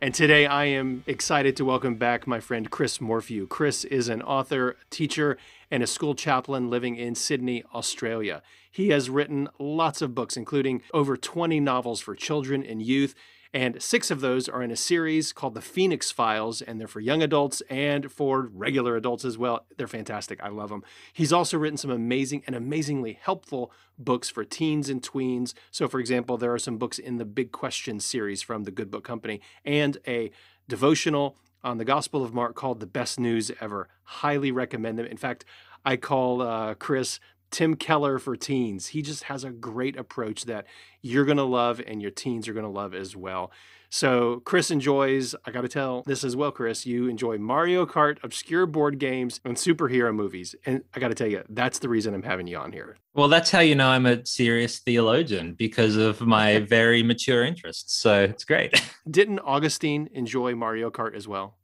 And today I am excited to welcome back my friend Chris Morphew. Chris is an author, teacher, and a school chaplain living in Sydney, Australia. He has written lots of books, including over 20 novels for children and youth. And six of those are in a series called The Phoenix Files, and they're for young adults and for regular adults as well. They're fantastic. I love them. He's also written some amazing and amazingly helpful books for teens and tweens. So, for example, there are some books in the Big Question series from the Good Book Company and a devotional on the Gospel of Mark called The Best News Ever. Highly recommend them. In fact, I call uh, Chris Tim Keller for teens. He just has a great approach that you're going to love and your teens are going to love as well. So, Chris enjoys, I got to tell this as well, Chris, you enjoy Mario Kart, obscure board games, and superhero movies. And I got to tell you, that's the reason I'm having you on here. Well, that's how you know I'm a serious theologian because of my very mature interests. So, it's great. Didn't Augustine enjoy Mario Kart as well?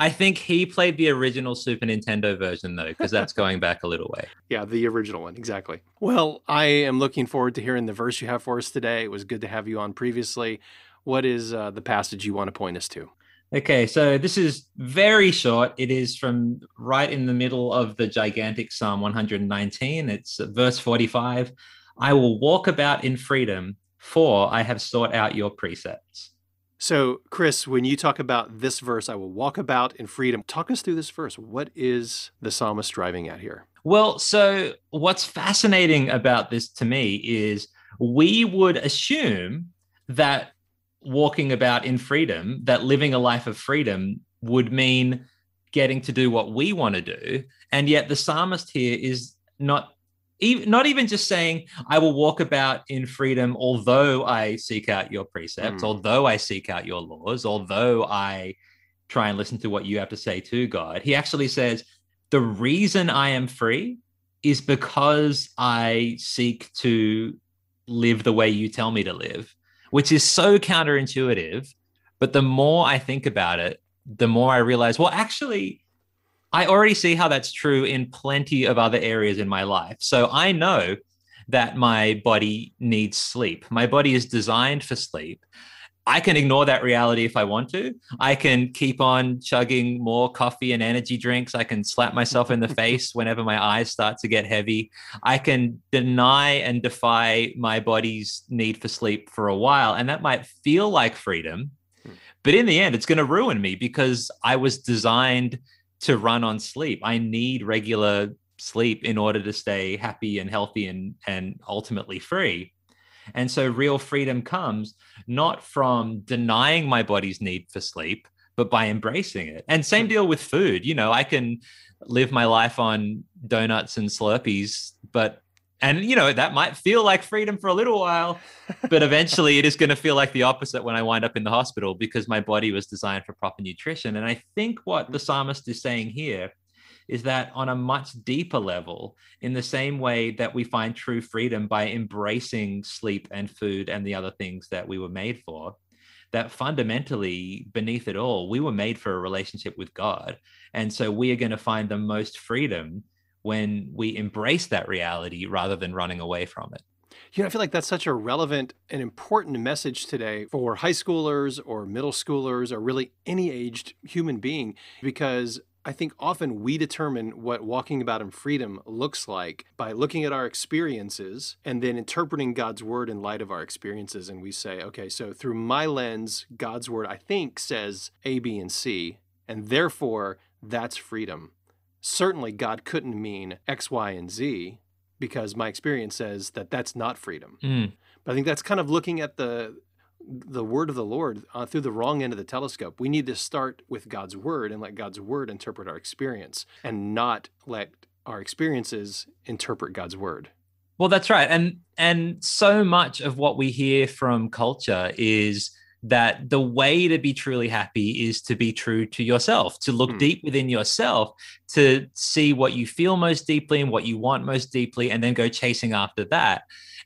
I think he played the original Super Nintendo version though, because that's going back a little way. Yeah, the original one, exactly. Well, I am looking forward to hearing the verse you have for us today. It was good to have you on previously. What is uh, the passage you want to point us to? Okay, so this is very short. It is from right in the middle of the gigantic Psalm 119. It's verse 45. I will walk about in freedom, for I have sought out your precepts. So, Chris, when you talk about this verse, I will walk about in freedom. Talk us through this verse. What is the psalmist driving at here? Well, so what's fascinating about this to me is we would assume that walking about in freedom, that living a life of freedom would mean getting to do what we want to do. And yet the psalmist here is not even, not even just saying, I will walk about in freedom, although I seek out your precepts, mm. although I seek out your laws, although I try and listen to what you have to say to God. He actually says, The reason I am free is because I seek to live the way you tell me to live, which is so counterintuitive. But the more I think about it, the more I realize, well, actually, I already see how that's true in plenty of other areas in my life. So I know that my body needs sleep. My body is designed for sleep. I can ignore that reality if I want to. I can keep on chugging more coffee and energy drinks. I can slap myself in the face whenever my eyes start to get heavy. I can deny and defy my body's need for sleep for a while. And that might feel like freedom. Hmm. But in the end, it's going to ruin me because I was designed to run on sleep. I need regular sleep in order to stay happy and healthy and and ultimately free. And so real freedom comes not from denying my body's need for sleep, but by embracing it. And same deal with food. You know, I can live my life on donuts and Slurpees, but and you know that might feel like freedom for a little while but eventually it is going to feel like the opposite when i wind up in the hospital because my body was designed for proper nutrition. And i think what the mm. psalmist is saying here is that on a much deeper level in the same way that we find true freedom by embracing sleep and food and the other things that we were made for that fundamentally beneath it all we were made for a relationship with god. And so we are going to find the most freedom when we embrace that reality rather than running away from it. You know, I feel like that's such a relevant and important message today for high schoolers or middle schoolers or really any aged human being, because I think often we determine what walking about in freedom looks like by looking at our experiences and then interpreting God's word in light of our experiences. And we say, okay, so through my lens, God's word, I think, says A, B, and C, and therefore that's freedom certainly God couldn't mean X, Y, and Z because my experience says that that's not freedom. Mm. But I think that's kind of looking at the the word of the Lord uh, through the wrong end of the telescope. We need to start with God's word and let God's word interpret our experience and not let our experiences interpret God's word. Well, that's right. And and so much of what we hear from culture is that the way to be truly happy is to be true to yourself, to look Hmm. deep within yourself, to see what you feel most deeply and what you want most deeply, and then go chasing after that.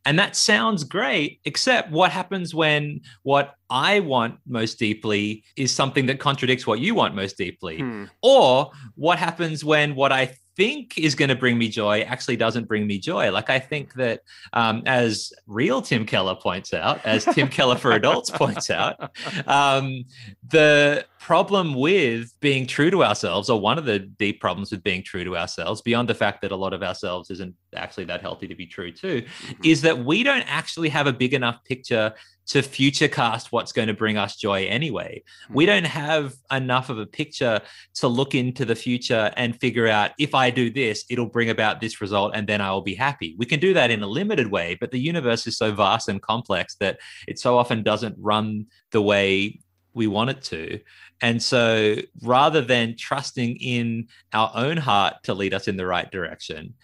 And that sounds great, except what happens when what I want most deeply is something that contradicts what you want most deeply? Hmm. Or what happens when what I think is going to bring me joy actually doesn't bring me joy? Like, I think that, um, as real Tim Keller points out, as Tim Keller for Adults points out, um, the problem with being true to ourselves, or one of the deep problems with being true to ourselves, beyond the fact that a lot of ourselves isn't actually that healthy to be true to, Mhm. is that we don't actually have a big enough picture to future cast what's going to bring us joy anyway. Hmm. We don't have enough of a picture to look into the future and figure out if I do this, it'll bring about this result and then I will be happy. We can do that in a limited way, but the universe is so vast and complex that it so often doesn't run the way we want it to. And so rather than trusting in our own heart to lead us in the right direction,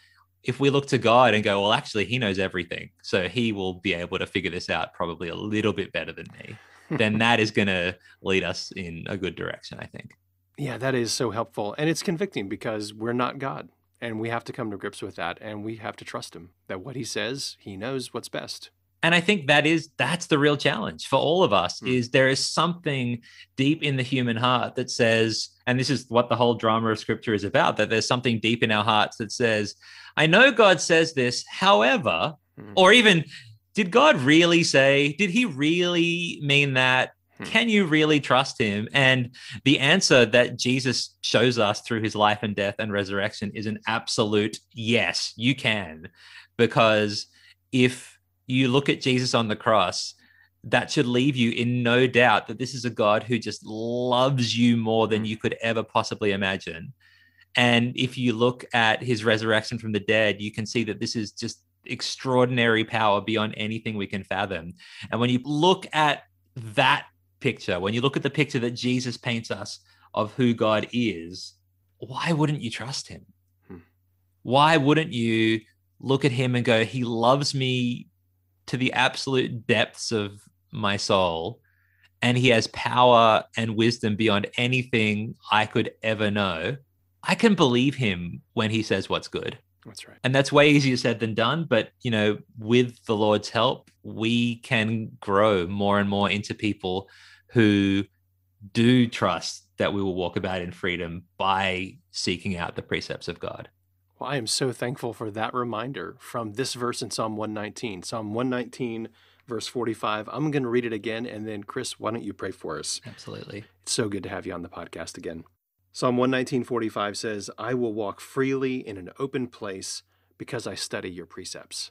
if we look to God and go, well, actually, He knows everything. So He will be able to figure this out probably a little bit better than me, then that is going to lead us in a good direction, I think. Yeah, that is so helpful. And it's convicting because we're not God. And we have to come to grips with that. And we have to trust him that what he says, he knows what's best. And i think that is that's the real challenge for all of us Mm. is there is something deep in the human heart that says and this is what the whole drama of scripture is about that there's something deep in our hearts that says i know god says this however Mm. or even did god really say did he really mean that Hmm. can you really trust him and the answer that jesus shows us through his life and death and resurrection is an absolute yes you can because if you look at Jesus on the cross, that should leave you in no doubt that this is a God who just loves you more than you could ever possibly imagine. And if you look at his resurrection from the dead, you can see that this is just extraordinary power beyond anything we can fathom. And when you look at that picture, when you look at the picture that Jesus paints us of who God is, why wouldn't you trust him? Hmm. Why wouldn't you look at him and go, He loves me to the absolute depths of my soul, and he has power and wisdom beyond anything I could ever know? I can believe him when he says what's good. That's right. And that's way easier said than done. But, you know, with the Lord's help, we can grow more and more into people who do trust that we will walk about in freedom by seeking out the precepts of God. Well, I am so thankful for that reminder from this verse in Psalm 119. Psalm 119, verse 45. I'm going to read it again. And then, Chris, why don't you pray for us? Absolutely. It's so good to have you on the podcast again. Psalm 119:45 says, "I will walk freely in an open place because I study your precepts."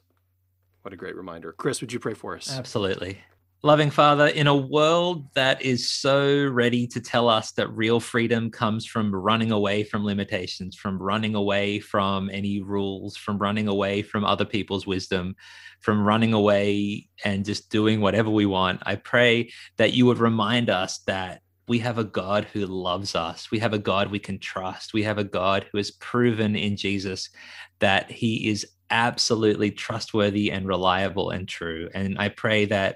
What a great reminder. Chris, would you pray for us? Absolutely. Loving Father, in a world that is so ready to tell us that real freedom comes from running away from limitations, from running away from any rules, from running away from other people's wisdom, from running away and just doing whatever we want, I pray that you would remind us that we have a God who loves us. We have a God we can trust. We have a God who has proven in Jesus that he is absolutely trustworthy and reliable and true. And I pray that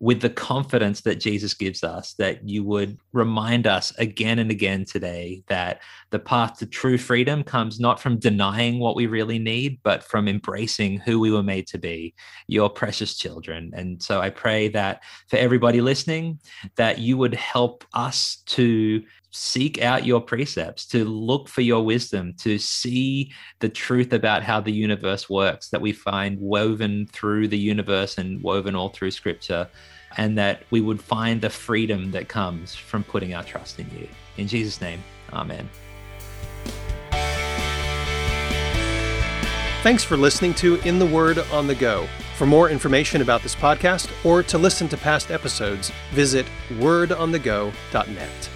with the confidence that Jesus gives us, that you would remind us again and again today that the path to true freedom comes not from denying what we really need, but from embracing who we were made to be, your precious children. And so I pray that for everybody listening, that you would help us to seek out your precepts, to look for your wisdom, to see the truth about how the universe works that we find woven through the universe and woven all through scripture, and that we would find the freedom that comes from putting our trust in you. In Jesus' name, amen. Thanks for listening to In the Word on the Go. For more information about this podcast or to listen to past episodes, visit wordonthego.net.